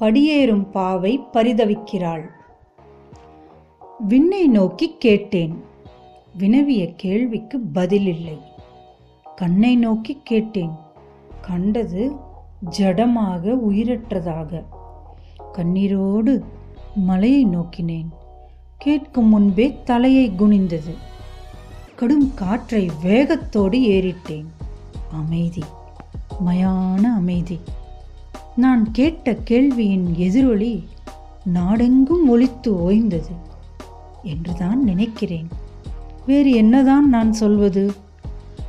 படியேறும் பாவை பரிதவிக்கிறாள். விண்ணை நோக்கி கேட்டேன். வினவிய கேள்விக்கு பதிலில்லை. கண்ணை நோக்கி கேட்டேன். கண்டது ஜடமாக உயிரற்றதாக. கண்ணீரோடு மலையை நோக்கினேன். கேட்கும் முன்பே தலையை குனிந்தது. கடும் காற்றை வேகத்தோடு ஏறிட்டேன். அமைதி மயான அமைதி. நான் கேட்ட கேள்வியின் எதிரொலி நாடெங்கும் ஒலித்து ஓய்ந்தது என்றுதான் நினைக்கிறேன். வேறு என்னதான் நான் சொல்வது?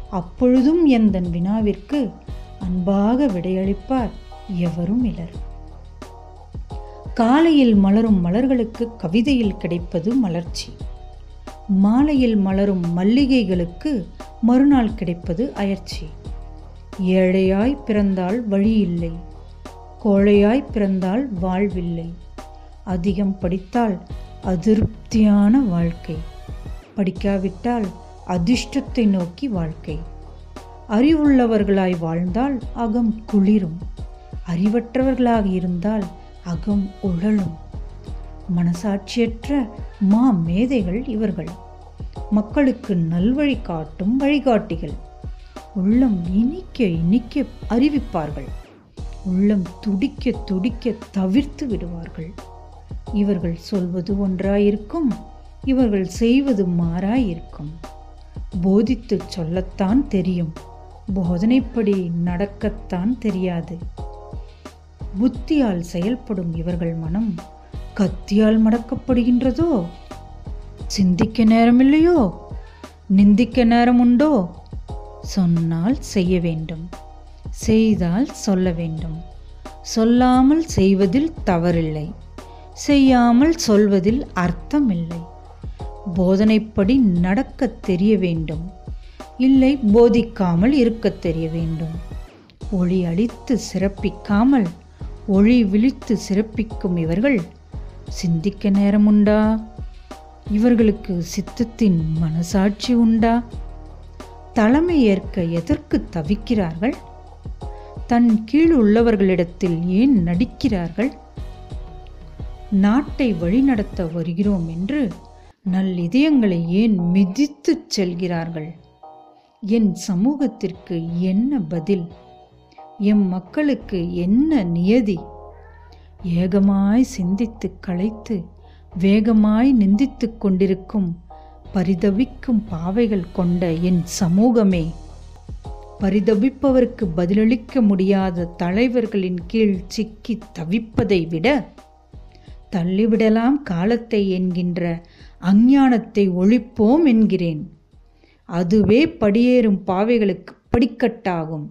அப்பொழுதும் எந்தன் வினாவிற்கு அன்பாக விடையளிப்பார் எவரும் இலர். காலையில் மலரும் மலர்களுக்கு கவிதையில் கிடைப்பது மலர்ச்சி. மாலையில் மலரும் மல்லிகைகளுக்கு மறுநாள் கிடைப்பது அயற்சி. ஏழையாய் பிறந்தால் வழியில்லை கோழையாய் பிறந்தால் வாழ்வில்லை. அதிகம் படித்தால் அதிருப்தியான வாழ்க்கை. படிக்காவிட்டால் அதிர்ஷ்டத்தை நோக்கி வாழ்க்கை. அறிவுள்ளவர்களாய் வாழ்ந்தால் அகம் குளிரும். அறிவற்றவர்களாக இருந்தால் அகம் உழலும். மனசாட்சியற்ற மா மேதைகள் இவர்கள். மக்களுக்கு நல்வழி காட்டும் வழிகாட்டிகள். உள்ளம் இனிக்க இனிக்க அறிவிப்பார்கள். உள்ளம் துடிக்க துடிக்க தவிர்த்து விடுவார்கள். இவர்கள் சொல்வது ஒன்றாயிருக்கும் இவர்கள் செய்வது மாறாயிருக்கும். போதித்து சொல்லத்தான் தெரியும் போதனைப்படி நடக்கத்தான் தெரியாது. புத்தியால் செயல்படும் இவர்கள் மனம் கத்தியால் மடக்கப்படுகின்றதோ? சிந்திக்க நேரமில்லையோ? நிந்திக்க நேரம் உண்டோ சொன்னால் செய்ய வேண்டும். செய்தால் சொல்ல வேண்டும். சொல்லாமல் செய்வதில் தவறில்லை. செய்யாமல் சொல்வதில் அர்த்தமில்லை. போதனைப்படி நடக்கத் தெரிய வேண்டும். இல்லை போதிக்காமல் இருக்கத் தெரிய வேண்டும். ஒளி அழித்து சிறப்பிக்காமல் ஒளி விழித்து சிறப்பிக்கும் இவர்கள் சிந்திக்க நேரம் உண்டா இவர்களுக்கு சித்தத்தின் மனசாட்சி உண்டா? தலைமை ஏற்க எதற்கு தவிக்கிறார்கள்? தன் கீழ் உள்ளவர்களிடத்தில் ஏன் நடிக்கிறார்கள்? நாட்டை வழிநடத்த வருகிறோம் என்று நல் இதயங்களை ஏன் மிதித்துச் செல்கிறார்கள்? என் சமூகத்திற்கு என்ன பதில்? எம் மக்களுக்கு என்ன நியதி? ஏகமாய் சிந்தித்து களைத்து வேகமாய் நிந்தித்து கொண்டிருக்கும் பரிதவிக்கும் பாவைகள் கொண்ட என் சமூகமே பரிதவிப்பவருக்கு பதிலளிக்க முடியாத தலைவர்களின் கீழ் சிக்கி தவிப்பதை விட தள்ளிவிடலாம் காலத்தை என்கின்ற அஞ்ஞானத்தை ஒழிப்போம் என்கிறேன். அதுவே படியேறும் பாவைகளுக்கு படிக்கட்டாகும்.